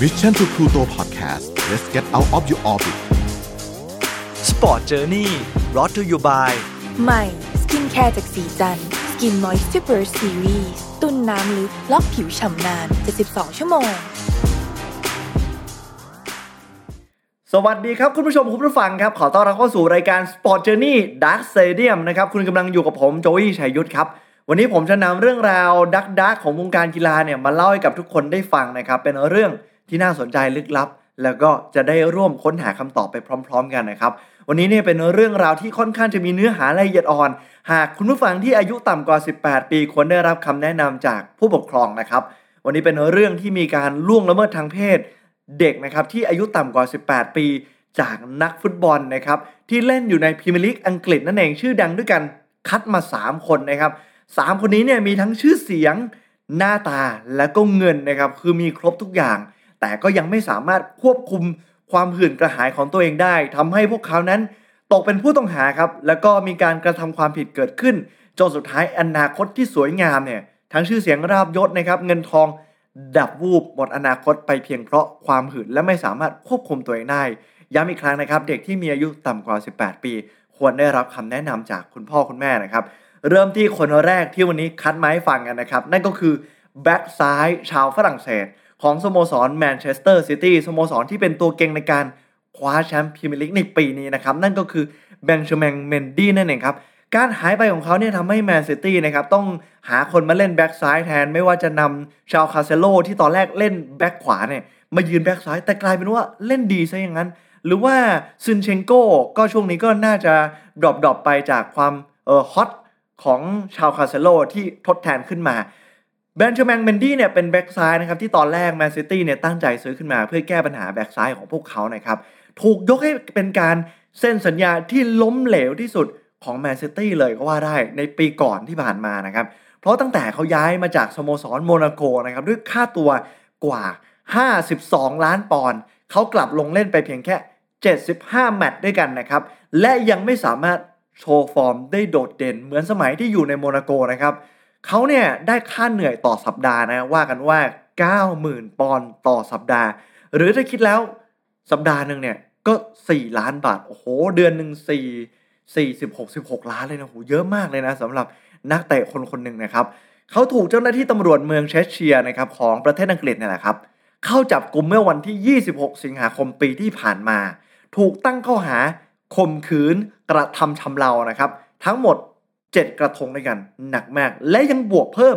Mission to Pluto Podcast let's get out of your orbit Sport Journey brought to you by ใหม่สกินแคร์จากสีจันสกินมอยส์ u เ e อร์ซีรีส์ตุ้นน้ำลึกล็อกผิวฉ่ำนาน 72 ชั่วโมง สวัสดีครับ คุณผู้ชมคุณผู้ฟังครับ ขอต้อนรับเข้าสู่รายการ Sport Journey Dark Stadium นะครับ คุณกำลังอยู่กับผมโจวี่ชัยยุทธครับ วันนี้ผมจะนำเรื่องราว dark dark ของวงการกีฬาเนี่ยมาเล่าให้กับทุกคนได้ฟังนะครับ เป็นเรื่อง ที่น่าสนใจลึกลับ แล้วก็จะได้ร่วมค้นหาคำตอบไปพร้อม ๆ กันนะครับ วันนี้เนี่ยเป็นเรื่องราวที่ค่อนข้างจะมีเนื้อหาละเอียดอ่อน หากคุณผู้ฟังที่อายุต่ำกว่า 18 ปีควรได้รับคำแนะนำจากผู้ปกครองนะครับวันนี้เป็นเรื่องที่มีการล่วงละเมิดทางเพศ เด็กนะครับที่อายุต่ำกว่า 18 ปี จากนักฟุตบอลนะครับที่เล่นอยู่ในพรีเมียร์ลีกอังกฤษนั่นเองชื่อดังด้วยกันคัดมา 3 คนนะครับสามคนนี้เนี่ยมีทั้งชื่อเสียงหน้าตาและก็เงินนะครับคือมีครบทุกอย่าง แต่ก็ยังไม่สามารถควบคุมความหื่นกระหายของตัวเองได้ทำให้พวกเขานั้นตกเป็นผู้ต้องหาครับ แล้วก็มีการกระทำความผิดเกิดขึ้นจนสุดท้ายอนาคตที่สวยงามเนี่ยทั้งชื่อเสียงราบยศนะครับ เงินทองดับวูบหมดอนาคตไปเพียงเพราะความหื่นและไม่สามารถควบคุมตัวเองได้ ย้ำอีกครั้งนะครับ เด็กที่มีอายุต่ำกว่า 18 ปี ควรได้รับคำแนะนำจากคุณพ่อคุณแม่นะครับ เริ่มที่คนแรกที่วันนี้คัดมาให้ฟังกันนะครับ นั่นก็คือแบ็กซ้ายชาวฝรั่งเศส ของสโมสรแมนเชสเตอร์ซิตี้สโมสรที่เป็นตัวเก่งในการคว้าแชมป์พรีเมียร์ลีกในปีนี้นะครับ นั่นก็คือเบนจาแมงเมนดี้นั่นเองครับ การหายไปของเขาเนี่ยทำให้แมนซิตี้นะครับต้องหาคนมาเล่นแบ็กซ้ายแทน ไม่ว่าจะนำชูเอา คานเซโลที่ตอนแรกเล่นแบ็กขวาเนี่ยมายืนแบ็กซ้ายแต่กลายเป็นว่าเล่นดีซะอย่างนั้น หรือว่าซินเชนโก้ก็ช่วงนี้ก็น่าจะ drop drop ไปจากความเออ hot ของชูเอา คานเซโลที่ทดแทนขึ้นมา แบนเชอร์แมงเมนดี้เนี่ยเป็นแบ็กซ้ายนะครับที่ตอนแรกแมนซิตี้เนี่ยตั้งใจซื้อขึ้นมาเพื่อแก้ปัญหาแบ็กซ้ายของพวกเขานะครับถูกยกให้เป็นการเซ็นสัญญาที่ล้มเหลวที่สุดของแมนซิตี้เลยก็ว่าได้ในปีก่อนที่ผ่านมานะครับเพราะตั้งแต่เขาย้ายมาจากสโมสรโมนาโกนะครับด้วยค่าตัวกว่า 52 ล้านปอนด์เขากลับลงเล่นไปเพียงแค่ 75 แมตช์ด้วยกันนะครับและยังไม่สามารถโชว์ฟอร์มได้โดดเด่นเหมือนสมัยที่อยู่ในโมนาโกนะครับ เขาเนี่ยได้ค่าเหนื่อยต่อสัปดาห์นะว่ากันว่า 90,000 ปอนด์ต่อสัปดาห์ หรือถ้าคิดแล้วสัปดาห์หนึ่งเนี่ยก็ 4 ล้านบาท โอ้โห เดือนหนึ่ง4 40 66ล้านเลยนะโหเยอะมากเลยนะสำหรับนักเตะคนคนหนึ่งนะครับเขาถูกเจ้าหน้าที่ตำรวจเมืองเชสเชียร์นะครับของประเทศอังกฤษเนี่ยแหละครับเข้าจับกลุ่มเมื่อวันที่ 26 สิงหาคมปีที่ผ่านมา ถูกตั้งข้อหาข่มขืนกระทำชำเรานะครับ ทั้งหมด 7 กระทงด้วยกันหนักมาก และยังบวกเพิ่ม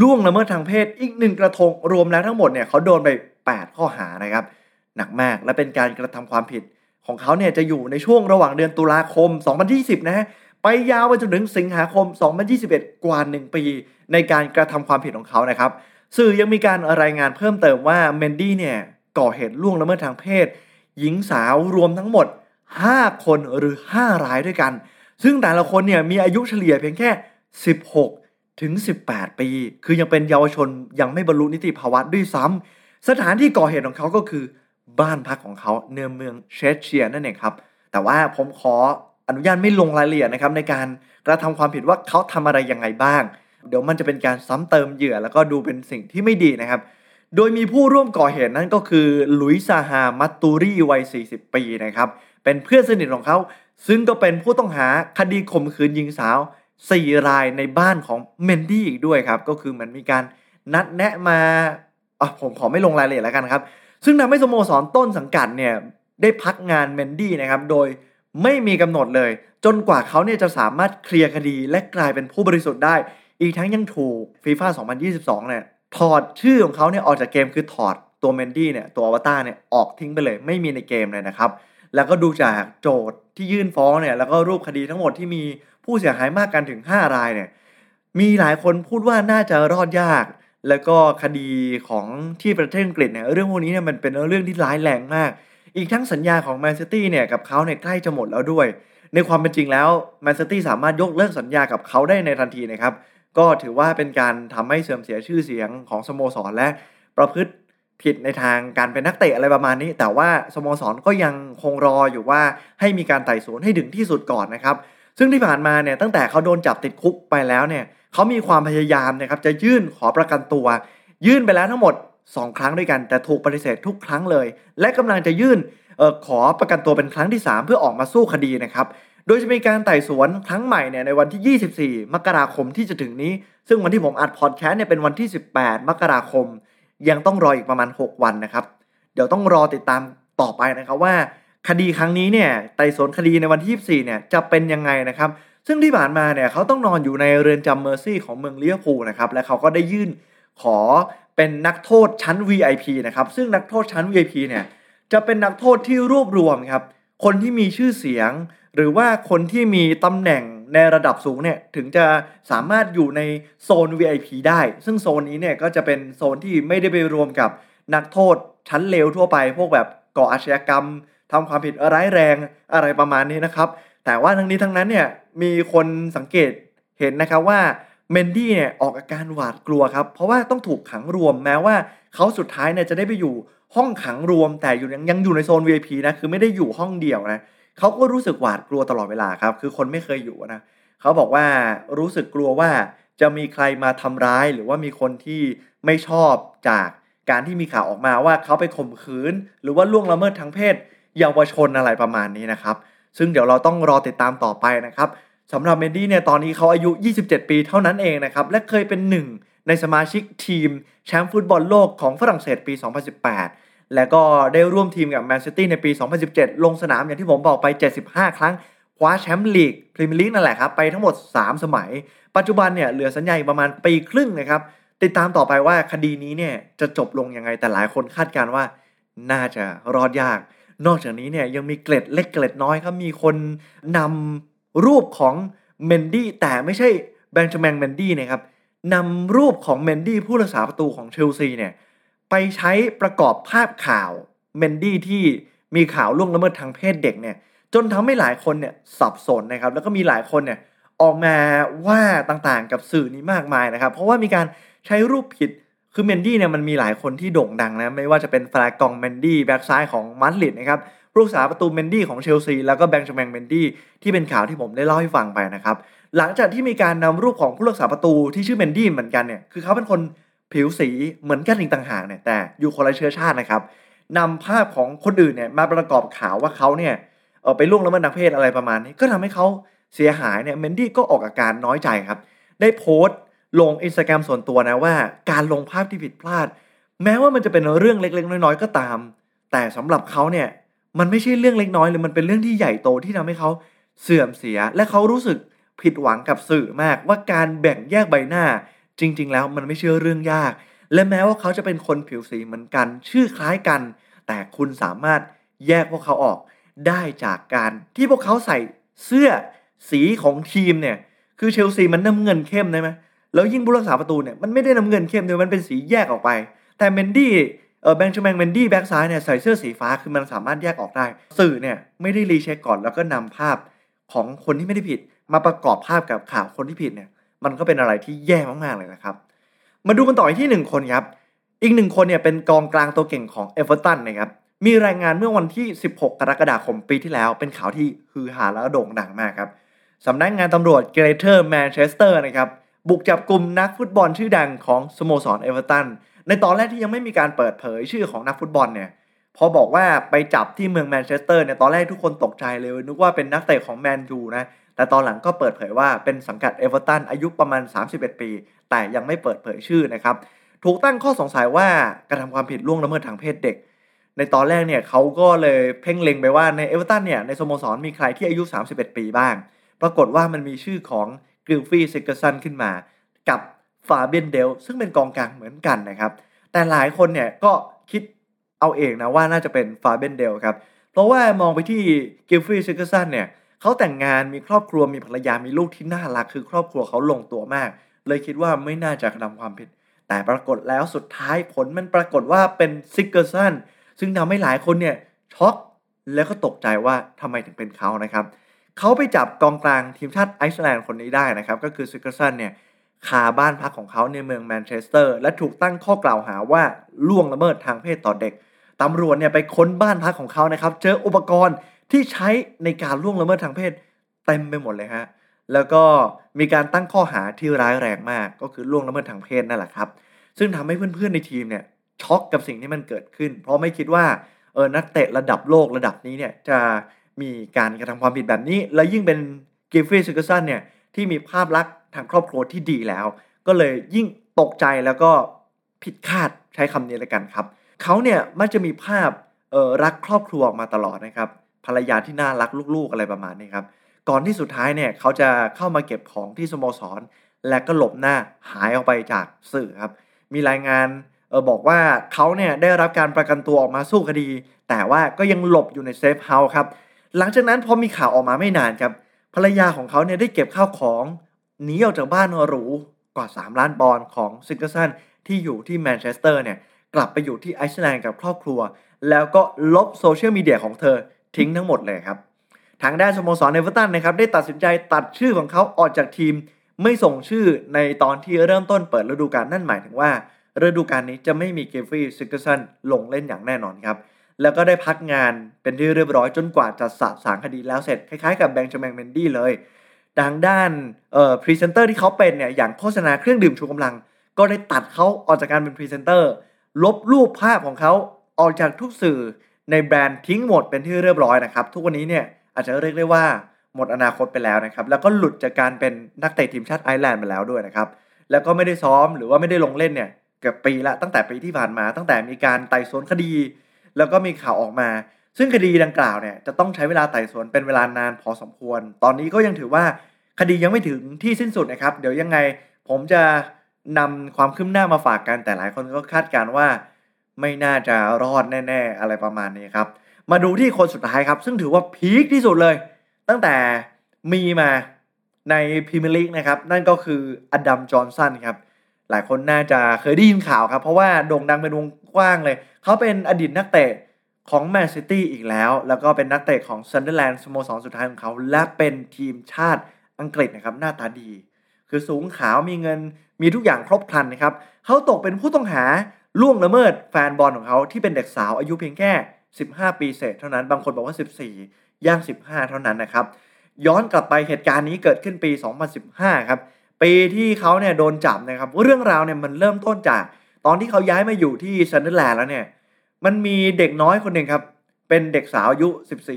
ล่วงละเมิดทางเพศอีกหนึ่งกระทงรวมแล้วทั้งหมดเนี่ยเขาโดนไป 8 ข้อหานะครับ หนักมากและเป็นการกระทำความผิดของเขาเนี่ยจะอยู่ในช่วงระหว่างเดือนตุลาคม 2020 นะฮะไปยาวไปจนถึงสิงหาคม 2021 กว่า 1 ปี ในการกระทำความผิดของเขานะครับ สื่อยังมีการรายงานเพิ่มเติมว่าเมนดี้เนี่ยก่อเหตุล่วงละเมิดทางเพศ หญิงสาวรวมทั้งหมด 5 คนหรือ 5 รายด้วยกัน ซึ่งแต่ละคนเนี่ยมีอายุเฉลี่ยเพียงแค่ 16 ถึง 18 ปี คือยังเป็นเยาวชนยังไม่บรรลุนิติภาวะด้วยซ้ำสถานที่ก่อเหตุของเขาก็คือบ้านพักของเขาเนือเมืองเชสเชียร์นั่นเองครับ แต่ว่าผมขออนุญาตไม่ลงรายละเอียดนะครับในการกระทำความผิดว่าเขาทำอะไรยังไงบ้าง เดี๋ยวมันจะเป็นการซ้ำเติมเหยื่อ แล้วก็ดูเป็นสิ่งที่ไม่ดีนะครับ โดยมีผู้ร่วมก่อเหตุนั่นก็คือลุยซาฮามัตตูรีวัย 40 ปีนะครับ เป็นเพื่อนสนิทของเขา ซึ่งก็เป็นผู้ต้องหาคดีข่มขืนหญิงสาว 4 รายในบ้านของเมนดี้อีกด้วยครับ ก็คือเหมือนมีการนัดแนะมาอะผมขอไม่ลงรายละเอียดแล้วกันครับ ซึ่งทำให้สโมสรต้นสังกัดเนี่ยได้พักงานเมนดี้นะครับ โดยไม่มีกำหนดเลย จนกว่าเขาเนี่ยจะสามารถเคลียร์คดีและกลายเป็นผู้บริสุทธิ์ได้ อีกทั้งยังถูกฟีฟ่า2022 เนี่ยถอดชื่อของเขาเนี่ยออกจากเกมคือถอดตัวเมนดี้เนี่ยตัวอวตารเนี่ยออกทิ้งไปเลย ไม่มีในเกมเลยนะครับ แล้วก็ดูจากโจทย์ที่ยื่นฟ้องเนี่ยแล้วก็รูปคดีทั้งหมดที่มีผู้เสียหายมากกันถึง 5 รายเนี่ยมีหลายคนพูดว่าน่าจะรอดยาก แล้วก็คดีของที่ประเทศอังกฤษเนี่ยเรื่องพวกนี้เนี่ยมันเป็นเรื่องที่ร้ายแรงมาก อีกทั้งสัญญาของแมนซิตี้เนี่ยกับเขาเนี่ยใกล้จะหมดแล้วด้วย ในความเป็นจริงแล้วแมนซิตี้สามารถยกเลิกสัญญากับเขาได้ในทันทีนะครับก็ถือว่าเป็นการทำให้เสื่อมเสียชื่อเสียงของสโมสรและประพฤติ ผิดในทางการเป็นนักเตะอะไรประมาณนี้ แต่ว่าสโมสรก็ยังคงรออยู่ว่าให้มีการไต่สวนให้ถึงที่สุดก่อนนะครับ ซึ่งที่ผ่านมาเนี่ยตั้งแต่เขาโดนจับติดคุกไปแล้วเนี่ยเขามีความพยายามนะครับจะยื่นขอประกันตัว ยื่นไปแล้วทั้งหมด 2 ครั้งด้วยกัน แต่ถูกปฏิเสธทุกครั้งเลย และกำลังจะยื่นออขอประกันตัวเป็นครั้งที่ 3 เพื่อออกมาสู้คดีนะครับโดยจะมีการไต่สวนครั้งใหม่เนี่ยในวันที่ 24 มกราคมที่จะถึงนี้ ซึ่งวันที่ผมอัดพอดแคสต์เนี่ยเป็นวันที่ 18 มกราคม ยังต้องรออีกประมาณ 6 วันนะครับ เดี๋ยวต้องรอติดตามต่อไปนะครับว่า คดีครั้งนี้เนี่ยไต่สวนคดีในวันที่24เนี่ยจะเป็นยังไงนะครับ ซึ่งที่ผ่านมาเนี่ยเขาต้องนอนอยู่ในเรือนจำเมอร์ซี่ของเมืองเลียพูลนะครับและเขาก็ได้ยื่นขอเป็นนักโทษชั้น VIP นะครับซึ่งนักโทษชั้น VIP เนี่ยจะเป็นนักโทษที่รวบรวมครับคนที่มีชื่อเสียง หรือว่าคนที่มีตำแหน่ง ในระดับสูงเนี่ยถึงจะสามารถอยู่ในโซน VIP ได้ ซึ่งโซนนี้เนี่ยก็จะเป็นโซนที่ไม่ได้ไปรวมกับนักโทษชั้นเลวทั่วไป พวกแบบก่ออาชญากรรมทำความผิดร้ายแรงอะไรประมาณนี้นะครับ แต่ว่าทั้งนี้ทั้งนั้นเนี่ยมีคนสังเกตเห็นนะครับว่าเมนดี้เนี่ยออกอาการหวาดกลัวครับ เพราะว่าต้องถูกขังรวมแม้ว่าเขาสุดท้ายเนี่ยจะได้ไปอยู่ห้องขังรวมแต่อยู่ยังยังอยู่ในโซน VIP นะคือไม่ได้อยู่ห้องเดียวนะ เขาก็รู้สึกหวาดกลัวตลอดเวลาครับ คือคนไม่เคยอยู่นะเขาบอกว่ารู้สึกกลัวว่าจะมีใครมาทำร้าย หรือว่ามีคนที่ไม่ชอบจากการที่มีข่าวออกมาว่าเขาไปข่มขืน หรือว่าล่วงละเมิดทางเพศ เยาวชนอะไรประมาณนี้นะครับ ซึ่งเดี๋ยวเราต้องรอติดตามต่อไปนะครับสำหรับเมนดี้เนี่ยตอนนี้เขาอายุ 27 ปีเท่านั้นเองนะครับ และเคยเป็นหนึ่งในสมาชิกทีมแชมป์ฟุตบอลโลกของฝรั่งเศสปี 2018 และก็ได้ร่วมทีมกับแมนซิตี้ในปี 2017 ลงสนามอย่างที่ผมบอกไป 75 ครั้งคว้าแชมป์ลีกพรีเมียร์ลีกนั่นแหละครับ ไปทั้งหมด 3 สมัย ปัจจุบันเนี่ยเหลือสัญญาประมาณปีครึ่งนะครับ ติดตามต่อไปว่าคดีนี้เนี่ยจะจบลงยังไงแต่หลายคนคาดการว่าน่าจะรอดยาก นอกจากนี้เนี่ยยังมีเกล็ดเล็กเกล็ดน้อยครับมีคนนำรูปของเมนดี้แต่ไม่ใช่แบงฌาแมงเมนดี้นะครับนำรูปของเมนดี้ผู้รักษาประตูของเชลซีเนี่ย ไปใช้ประกอบภาพข่าวเมนดี้ที่มีข่าวล่วงละเมิดทางเพศเด็กเนี่ยจนทำให้หลายคนเนี่ยสับสนนะครับแล้วก็มีหลายคนเนี่ยออกมาว่าต่างๆกับสื่อนี้มากมายนะครับ เพราะว่ามีการใช้รูปผิดคือเมนดี้เนี่ยมันมีหลายคนที่โด่งดังนะ ไม่ว่าจะเป็นแฟร์ลองเมนดี้แบ็กซ้ายของมาดริดนะครับผู้รักษาประตูเมนดี้ของเชลซีแล้วก็แบงฌาแมงเมนดี้ที่เป็นข่าวที่ผมได้เล่าให้ฟังไปนะครับหลังจากที่มีการนำรูปของผู้รักษาประตูที่ชื่อเมนดี้เหมือนกันเนี่ยคือเขาเป็นคน ผิวสีเหมือนกันอีกต่างหากเนี่ยแต่อยู่คนละเชื้อชาตินะครับนำภาพของคนอื่นเนี่ยมาประกอบข่าวว่าเขาเนี่ยเออไปล่วงละเมิดทางเพศอะไรประมาณนี้ ก็ทำให้เขาเสียหายเนี่ยเมนดี้ก็ออกอาการน้อยใจครับ ได้โพสต์ลงอินสตาแกรมส่วนตัวนะว่าการลงภาพที่ผิดพลาด แม้ว่ามันจะเป็นเรื่องเล็กๆ น้อยๆ ก็ตาม แต่สำหรับเขาเนี่ยมันไม่ใช่เรื่องเล็กน้อยเลยมันเป็นเรื่องที่ใหญ่โตที่ทำให้เขาเสื่อมเสีย และเขารู้สึกผิดหวังกับสื่อมากว่าการแบ่งแยกใบหน้า จริง ๆ แล้วมันไม่ใช่เรื่องยาก และแม้ว่าเขาจะเป็นคนผิวสีเหมือนกัน ชื่อคล้ายกัน แต่คุณสามารถแยกพวกเขาออกได้จากการที่พวกเขาใส่เสื้อสีของทีมเนี่ย คือเชลซีมันน้ำเงินเข้มได้ไหมแล้วยิ่งผู้รักษาประตูเนี่ยมันไม่ได้น้ำเงินเข้มเลยมันเป็นสีแยกออกไป แต่เมนดี้เออแบงฌาแมงเมนดี้แบ็กซ้ายเนี่ยใส่เสื้อสีฟ้าคือมันสามารถแยกออกได้ สื่อเนี่ยไม่ได้ recheck ก่อนแล้วก็นำภาพของคนที่ไม่ได้ผิด มาประกอบภาพกับข่าวคนที่ผิดเนี่ย มันก็เป็นอะไรที่แย่มากๆเลยนะครับ มาดูกันต่อที่หนึ่งคนครับ อีกหนึ่งคนเนี่ยเป็นกองกลางตัวเก่งของเอเวอร์ตันนะครับ มีรายงานเมื่อวันที่ 16 กรกฎาคมปีที่แล้ว เป็นข่าวที่ฮือฮาแล้วโด่งดังมากครับสำนักงานตำรวจเกรเทอร์แมนเชสเตอร์นะครับบุกจับกลุ่มนักฟุตบอลชื่อดังของสโมสรเอเวอร์ตันในตอนแรกที่ยังไม่มีการเปิดเผยชื่อของนักฟุตบอลเนี่ย พอบอกว่าไปจับที่เมืองแมนเชสเตอร์เนี่ยตอนแรกทุกคนตกใจเลยนึกว่าเป็นนักเตะของแมนยูนะแต่ตอนหลังก็เปิดเผยว่าเป็นสังกัดเอเวอร์ตันอายุประมาณ 31 ปี แต่ยังไม่เปิดเผยชื่อนะครับ ถูกตั้งข้อสงสัยว่ากระทำความผิดล่วงละเมิดทางเพศเด็ก ในตอนแรกเนี่ยเขาก็เลยเพ่งเล็งไปว่าในเอเวอร์ตันเนี่ยในสโมสรมีใครที่อายุ 31 ปีบ้าง ปรากฏว่ามันมีชื่อของกิลฟี่ซิกเกอร์สันขึ้นมา กับฟาเบียนเดลฟ์ซึ่งเป็นกองกลางเหมือนกันนะครับ แต่หลายคนเนี่ยก็คิด เอาเองนะว่าน่าจะเป็นฟาเบียนเดลฟ์ครับ เพราะว่ามองไปที่กิลฟี่ซิกเกอร์สันเนี่ยเขาแต่งงานมีครอบครัวมีภรรยามีลูกที่น่ารักคือครอบครัวเขาลงตัวมาก เลยคิดว่าไม่น่าจะกระทำความผิด แต่ปรากฏแล้วสุดท้ายผลมันปรากฏว่าเป็นซิกเกอร์สันซึ่งทำให้หลายคนเนี่ยช็อกแล้วก็ตกใจว่าทำไมถึงเป็นเขานะครับเขาไปจับกองกลางทีมชาติไอซ์แลนด์คนนี้ได้นะครับ ก็คือซิกเกอร์สันเนี่ยคาบ้านพักของเขาในเมืองแมนเชสเตอร์ และถูกตั้งข้อกล่าวหาว่าล่วงละเมิดทางเพศต่อเด็ก ตำรวจเนี่ยไปค้นบ้านพักของเขานะครับ เจออุปกรณ์ที่ใช้ในการล่วงละเมิดทางเพศเต็มไปหมดเลยฮะ แล้วก็มีการตั้งข้อหาที่ร้ายแรงมาก ก็คือล่วงละเมิดทางเพศนั่นแหละครับ ซึ่งทำให้เพื่อนๆในทีมเนี่ยช็อกกับสิ่งที่มันเกิดขึ้น เพราะไม่คิดว่าเออนักเตะระดับโลกระดับนี้เนี่ยจะมีการกระทำความผิดแบบนี้ และยิ่งเป็นกิลฟี่ซิกเกอร์สันเนี่ยที่มีภาพลักษณ์ทางครอบครัวที่ดีแล้ว ก็เลยยิ่งตกใจแล้วก็ผิดคาดใช้คำนี้เลยกันครับ เขาเนี่ยมักจะมีภาพรักครอบครัวออกมาตลอดนะครับ ภรรยาที่น่ารักลูกๆอะไรประมาณนี้ครับ ก่อนที่สุดท้ายเนี่ยเขาจะเข้ามาเก็บของที่สโมสร และก็หลบหน้าหายออกไปจากสื่อครับ มีรายงานเออบอกว่าเขาเนี่ยได้รับการประกันตัวออกมาสู้คดี แต่ว่าก็ยังหลบอยู่ใน safe house ครับ หลังจากนั้นพอมีข่าวออกมาไม่นานครับ ภรรยาของเขาเนี่ยได้เก็บข้าวของหนีออกจากบ้านหรูกว่า 3 ล้านปอนด์ของซิกเกอร์สันที่อยู่ที่แมนเชสเตอร์เนี่ย กลับไปอยู่ที่ไอซ์แลนด์กับครอบครัว แล้วก็ลบโซเชียลมีเดียของเธอทิ้งทั้งหมดเลยครับ ทางด้านสโมสรเอเวอร์ตันนะครับได้ตัดสินใจตัดชื่อของเขาออกจากทีม ไม่ส่งชื่อในตอนที่เริ่มต้นเปิดฤดูกาลนั่นหมายถึงว่าฤดูกาลนี้จะไม่มีกิลฟี่ซิกเกอร์สันลงเล่นอย่างแน่นอนครับ แล้วก็ได้พักงานเป็นที่เรียบร้อยจนกว่าจะสะสางคดีแล้วเสร็จคล้ายๆกับแบงฌาแมงเมนดี้เลยทางด้านเอ่อพรีเซนเตอร์ที่เขาเป็นเนี่ยอย่างโฆษณาเครื่องดื่มชูกำลัง ก็ได้ตัดเขาออกจากการเป็นพรีเซนเตอร์ ลบรูปภาพของเขาออกจากทุกสื่อในแบรนด์ทิ้งหมดเป็นที่เรียบร้อยนะครับ ทุกวันนี้เนี่ยอาจจะเรียกได้ว่าหมดอนาคตไปแล้วนะครับ แล้วก็หลุดจากการเป็นนักเตะทีมชาติไอร์แลนด์ไปแล้วด้วยนะครับ แล้วก็ไม่ได้ซ้อมหรือว่าไม่ได้ลงเล่นเนี่ยเกือบปีละตั้งแต่ปีที่ผ่านมา ตั้งแต่มีการไต่สวนคดี แล้วก็มีข่าวออกมา ซึ่งคดีดังกล่าวเนี่ยจะต้องใช้เวลาไต่สวนเป็นเวลานานพอสมควร ตอนนี้ก็ยังถือว่าคดียังไม่ถึงที่สิ้นสุดนะครับ เดี๋ยวยังไงผมจะ นำความคืบหน้ามาฝากกันแต่หลายคนก็คาดการว่า ไม่น่าจะรอดแน่ ๆ อะไรประมาณนี้ครับ มาดูที่คนสุดท้ายครับ ซึ่งถือว่าพีคที่สุดเลย ตั้งแต่มีมาในพรีเมียร์ลีกนะครับ นั่นก็คืออดัมจอห์นสันครับ หลายคนน่าจะเคยได้ยินข่าวครับ เพราะว่าโด่งดังเป็นวงกว้างเลย เขาเป็นอดีตนักเตะของแมนซิตี้อีกแล้ว แล้วก็เป็นนักเตะของซันเดอร์แลนด์สโมสรสุดท้ายของเขา และเป็นทีมชาติอังกฤษนะครับ หน้าตาดี คือสูงขาวมีเงิน มีทุกอย่างครบครันนะครับเขาตกเป็นผู้ต้องหาล่วงละเมิดแฟนบอลของเขาที่เป็นเด็กสาวอายุเพียงแค่ 15 ปีเศษเท่านั้นบางคนบอกว่า 14 ย่าง 15 เท่านั้นนะครับย้อนกลับไปเหตุการณ์นี้เกิดขึ้นปี 2015 ครับปีที่เขาเนี่ยโดนจับนะครับเรื่องราวเนี่ยมันเริ่มต้นจาก ตอนที่เขาย้ายมาอยู่ที่ซันเดอร์แลนด์แล้วเนี่ยมันมีเด็กน้อยคนหนึ่งครับเป็นเด็กสาวอายุ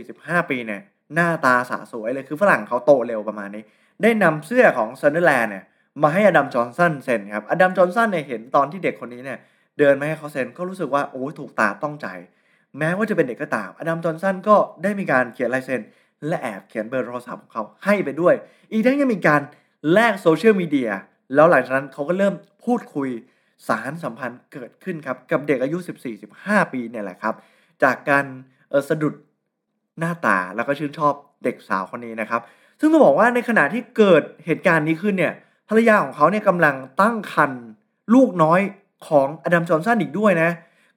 14-15 ปีเนี่ยหน้าตาสาสวยเลยคือฝรั่งเขาโตเร็วประมาณนี้ ได้นำเสื้อของซันเดอร์แลนด์เนี่ย มาให้อดัมจอห์นสันเซ็นครับ อดัมจอห์นสันเนี่ยเห็นตอนที่เด็กคนนี้เนี่ยเดินมาให้เขาเซ็นก็รู้สึกว่าโอ้ถูกตาต้องใจ แม้ว่าจะเป็นเด็กก็ตาม อดัมจอห์นสันก็ได้มีการเขียนลายเซ็นและแอบเขียนเบอร์โทรศัพท์ของเขาให้ไปด้วย อีกทั้งยังมีการแลกโซเชียลมีเดียแล้วหลังจากนั้นเขาก็เริ่มพูดคุยสารสัมพันธ์เกิดขึ้นครับกับเด็กอายุ 14-15 ปีเนี่ยแหละครับ จากการสะดุดหน้าตาแล้วก็ชื่นชอบเด็กสาวคนนี้นะครับ ซึ่งต้องบอกว่าในขณะที่เกิดเหตุการณ์นี้ขึ้นเนี่ย ภรรยาของเขาเนี่ยกำลังตั้งครรภ์ลูกน้อยของอดัมจอห์นสันอีกด้วยนะ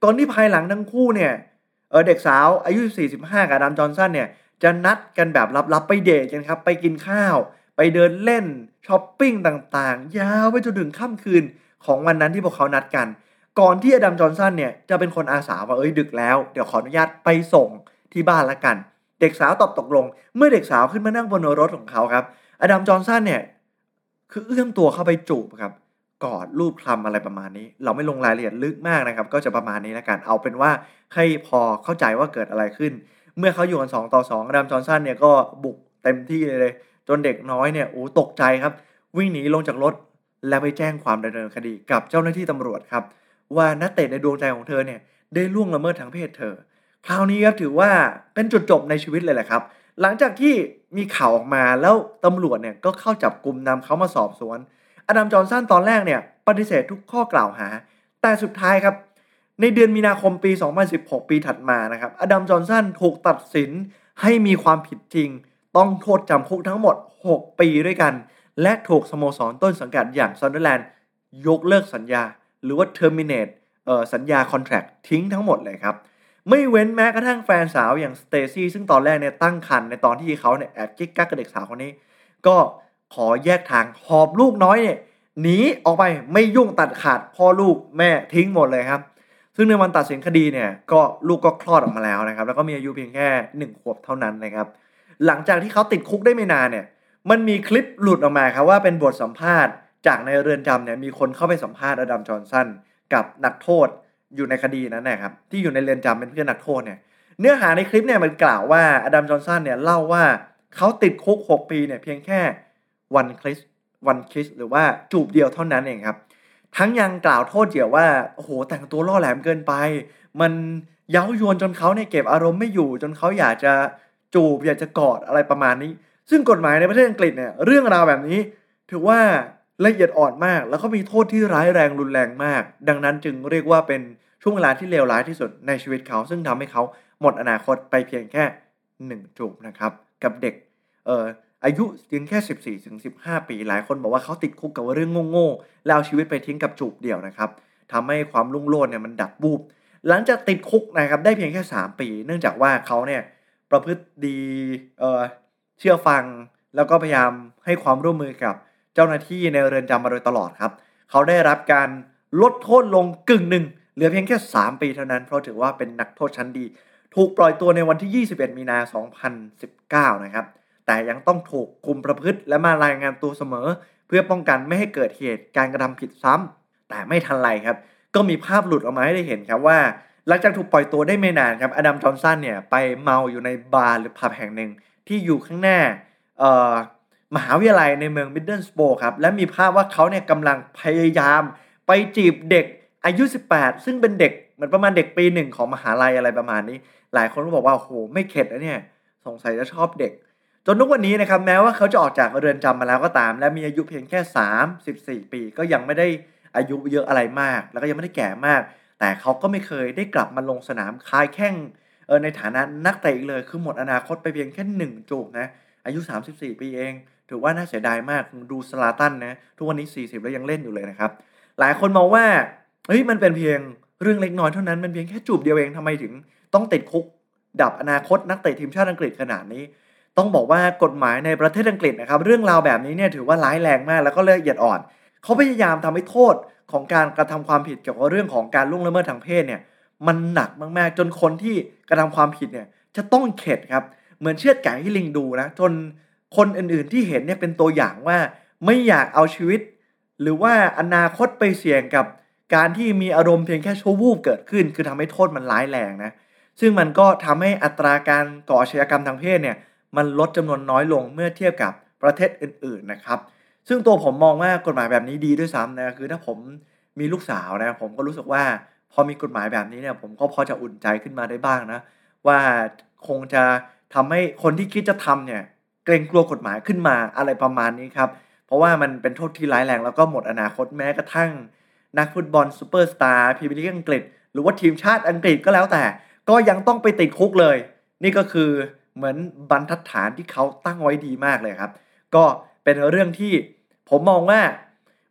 ก่อนที่ภายหลังทั้งคู่เนี่ยเออเด็กสาวอายุ45กับอดัมจอห์นสันเนี่ยจะนัดกันแบบลับๆไปเดทกันครับ ไปกินข้าว ไปเดินเล่นช้อปปิ้งต่างๆ ยาวไปจนถึงค่ำคืนของวันนั้นที่พวกเขานัดกัน ก่อนที่อดัมจอห์นสันเนี่ยจะเป็นคนอาสาว่าเอ้ยดึกแล้ว เดี๋ยวขออนุญาตไปส่งที่บ้านละกัน เด็กสาวตอบตกลง เมื่อเด็กสาวขึ้นมานั่งบนรถของเขาครับอดัมจอห์นสันเนี่ย คือเอื้อมตัวเข้าไปจูบครับกอดรูปคลำอะไรประมาณนี้ เราไม่ลงรายละเอียดลึกมากนะครับ ก็จะประมาณนี้และกันเอาเป็นว่าให้พอเข้าใจว่าเกิดอะไรขึ้น เมื่อเขาอยู่กัน2ต่อ2อดัมจอนสันเนี่ยก็บุกเต็มที่เลย จนเด็กน้อยเนี่ยโอ้ตกใจครับ วิ่งหนีลงจากรถ และไปแจ้งความดำเนินคดีกับเจ้าหน้าที่ตำรวจครับ ว่านักเตะในดวงใจของเธอเนี่ยได้ล่วงละเมิดทางเพศเธอ คราวนี้ครับถือว่าเป็นจุดจบในชีวิตเลยแหละครับ หลังจากที่มีข่าวออกมาแล้วตำรวจเนี่ยก็เข้าจับกลุ่มนำเขามาสอบสวน อดัมจอห์นสันตอนแรกเนี่ยปฏิเสธทุกข้อกล่าวหา แต่สุดท้ายครับ ในเดือนมีนาคมปี 2016 ปีถัดมานะครับ อดัมจอห์นสันถูกตัดสินให้มีความผิดจริง ต้องโทษจำคุกทั้งหมด 6 ปีด้วยกัน และถูกสโมสรต้นสังกัดอย่างซันเดอร์แลนด์ยกเลิกสัญญา หรือว่า terminate เอ่อสัญญา contract ทิ้งทั้งหมดเลยครับ ไม่เว้นแม้กระทั่งแฟนสาวอย่างสเตซี่ซึ่งตอนแรกเนี่ยตั้งครรภ์ในตอนที่เขาเนี่ยแอบกิ๊กกักกับเด็กสาวคนนี้ ก็ขอแยกทางหอบลูกน้อยเนี่ยหนีออกไปไม่ยุ่งตัดขาดพ่อลูกแม่ทิ้งหมดเลยครับ ซึ่งในวันตัดสินคดีเนี่ยก็ลูกก็คลอดออกมาแล้วนะครับ แล้วก็มีอายุเพียงแค่หนึ่งขวบเท่านั้นนะครับ หลังจากที่เขาติดคุกได้ไม่นานเนี่ย มันมีคลิปหลุดออกมาครับว่าเป็นบทสัมภาษณ์ จากในเรือนจำเนี่ยมีคนเข้าไปสัมภาษณ์อดัมจอห์นสันกับนักโทษ อยู่ในคดีนั้นนะครับที่อยู่ในเรือนจำเป็นเพื่อนนักโทษเนี่ยเนื้อหาในคลิปเนี่ยมันกล่าวว่าอดัมจอห์นสันเนี่ยเล่าว่าเขาติดคุก 6 ปีเนี่ยเพียงแค่วันคริสวันคริสหรือว่าจูบเดียวเท่านั้นเองครับ ทั้งยังกล่าวโทษเหยื่อว่าโอ้โหแต่งตัวล่อแหลมเกินไป มันเย้ายวนจนเขาเนี่ยเก็บอารมณ์ไม่อยู่ จนเขาอยากจะจูบอยากจะกอดอะไรประมาณนี้ ซึ่งกฎหมายในประเทศอังกฤษเนี่ยเรื่องราวแบบนี้ ถือว่า ละเอียดอ่อนมาก แล้วก็มีโทษที่ร้ายแรงรุนแรงมาก ดังนั้นจึงเรียกว่าเป็นช่วงเวลาที่เลวร้ายที่สุดในชีวิตเขา ซึ่งทำให้เขาหมดอนาคตไปเพียงแค่หนึ่งจูบนะครับ กับเด็กเอ่ออายุเพียงแค่ 14ถึง15 ปี หลายคนบอกว่าเขาติดคุกกับเรื่องโง่ๆแล้วเอาชีวิตไปทิ้งกับจูบเดียวนะครับทำให้ความรุ่งโรจน์เนี่ยมันดับบูบหลังจากติดคุกนะครับได้เพียงแค่ 3 ปี เนื่องจากว่าเขาเนี่ยประพฤติดีเอ่อเชื่อฟังแล้วก็พยายามให้ความร่วมมือกับ เจ้าหน้าที่ในเรือนจำมาโดยตลอดครับ เขาได้รับการลดโทษลงกึ่งหนึ่งเหลือเพียงแค่ 3 ปีเท่านั้น เพราะถือว่าเป็นนักโทษชั้นดี ถูกปล่อยตัวในวันที่ 21 มีนา 2019 นะครับ แต่ยังต้องถูกคุมประพฤติและมารายงานตัวเสมอ เพื่อป้องกันไม่ให้เกิดเหตุการกระทำผิดซ้ำแต่ไม่ทันไรครับ ก็มีภาพหลุดออกมาให้ได้เห็นครับว่า หลังจากถูกปล่อยตัวได้ไม่นานครับอดัมจอห์นสันเนี่ยไปเมาอยู่ในบาร์หรือผับแห่งหนึ่งที่อยู่ข้างหน้า มหาวิทยาลัยในเมืองมิดเดิลสโบครับและมีภาพว่าเขาเนี่ยกำลังพยายามไปจีบเด็กอายุ 18 ซึ่งเป็นเด็กเหมือนประมาณเด็กปีหนึ่งของมหาลัยอะไรประมาณนี้ หลายคนก็บอกว่าโหไม่เข็ดนะเนี่ยสงสัยจะชอบเด็ก จนทุกวันนี้นะครับแม้ว่าเขาจะออกจากเรือนจำมาแล้วก็ตาม และมีอายุเพียงแค่ 34 ปี ก็ยังไม่ได้อายุเยอะอะไรมาก แล้วก็ยังไม่ได้แก่มาก แต่เขาก็ไม่เคยได้กลับมาลงสนามคายแข่งเออในฐานะนักเตะอีกเลย คือหมดอนาคตไปเพียงแค่หนึ่งจูบนะอายุ 34 ปีเอง ถือว่าน่าเสียดายมากดูสลาตันนะ ทุกวันนี้ 40 แล้วยังเล่นอยู่เลยนะครับ หลายคนมองว่าเฮ้ยมันเป็นเพียงเรื่องเล็กน้อยเท่านั้นมันเพียงแค่จูบเดียวเองทำไมถึงต้องติดคุก ดับอนาคตนักเตะทีมชาติอังกฤษขนาดนี้ ต้องบอกว่ากฎหมายในประเทศอังกฤษนะครับเรื่องราวแบบนี้เนี่ยถือว่าร้ายแรงมากแล้วก็ละเอียดอ่อน เขาพยายามทำให้โทษของการกระทำความผิดเกี่ยวกับเรื่องของการล่วงละเมิดทางเพศเนี่ยมันหนักมากๆ จนคนที่กระทำความผิดเนี่ยจะต้องเข็ดครับเหมือนเชือดไก่ให้ลิงดูนะจน คนอื่นๆที่เห็นเนี่ยเป็นตัวอย่างว่าไม่อยากเอาชีวิต หรือว่าอนาคตไปเสี่ยงกับการที่มีอารมณ์เพียงแค่ชั่ววูบเกิดขึ้น คือทำให้โทษมันร้ายแรงนะซึ่งมันก็ทำให้อัตราการก่ออาชญากรรมทางเพศเนี่ยมันลดจำนวนน้อยลงเมื่อเทียบกับประเทศอื่นๆนะครับ ซึ่งตัวผมมองว่ากฎหมายแบบนี้ดีด้วยซ้ำนะคือถ้าผมมีลูกสาวนะผมก็รู้สึกว่าพอมีกฎหมายแบบนี้เนี่ยผมก็พอจะอุ่นใจขึ้นมาได้บ้างนะว่าคงจะทำให้คนที่คิดจะทำเนี่ย เกรงกลัวกฎหมายขึ้นมาอะไรประมาณนี้ครับ เพราะว่ามันเป็นโทษที่ร้ายแรงแล้วก็หมดอนาคตแม้กระทั่ง นักฟุตบอลซูเปอร์สตาร์พรีเมียร์ลีกอังกฤษ หรือว่าทีมชาติอังกฤษก็แล้วแต่ ก็ยังต้องไปติดคุกเลย นี่ก็คือเหมือนบรรทัดฐานที่เขาตั้งไว้ดีมากเลยครับ ก็เป็นเรื่องที่ผมมองว่า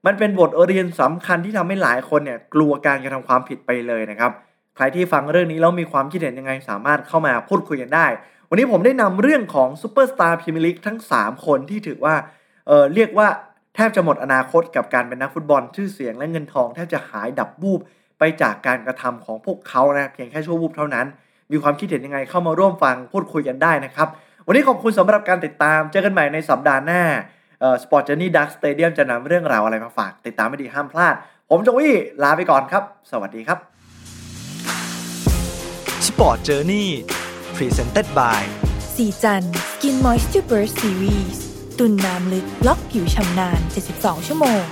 มันเป็นบทเรียนสำคัญที่ทำให้หลายคนเนี่ยกลัวการกระทำความผิดไปเลยนะครับ ใครที่ฟังเรื่องนี้แล้วมีความคิดเห็นยังไงสามารถเข้ามาพูดคุยกันได้ วันนี้ผมได้นำเรื่องของซูเปอร์สตาร์พรีเมียร์ลีกทั้ง 3 คนที่ถือว่าเออเรียกว่าแทบจะหมดอนาคตกับการเป็นนักฟุตบอลชื่อเสียงและเงินทองแทบจะหายดับวูบไปจากการกระทำของพวกเขานะเพียงแค่ชั่ววูบเท่านั้น มีความคิดเห็นยังไงเข้ามาร่วมฟังพูดคุยกันได้นะครับ วันนี้ขอบคุณสำหรับการติดตาม เจอกันใหม่ในสัปดาห์หน้าSport Journey ดัก Stadium จะนำเรื่องราวอะไรมาฝาก ติดตามให้ดีห้ามพลาด ผมโจวี่ลาไปก่อนครับ สวัสดีครับ Sport Journey Presented by ศรีจันทร์ Skin Moisture Burst Series ตุนน้ำลึกล็อกผิวฉ่ำนาน 72 ชั่วโมง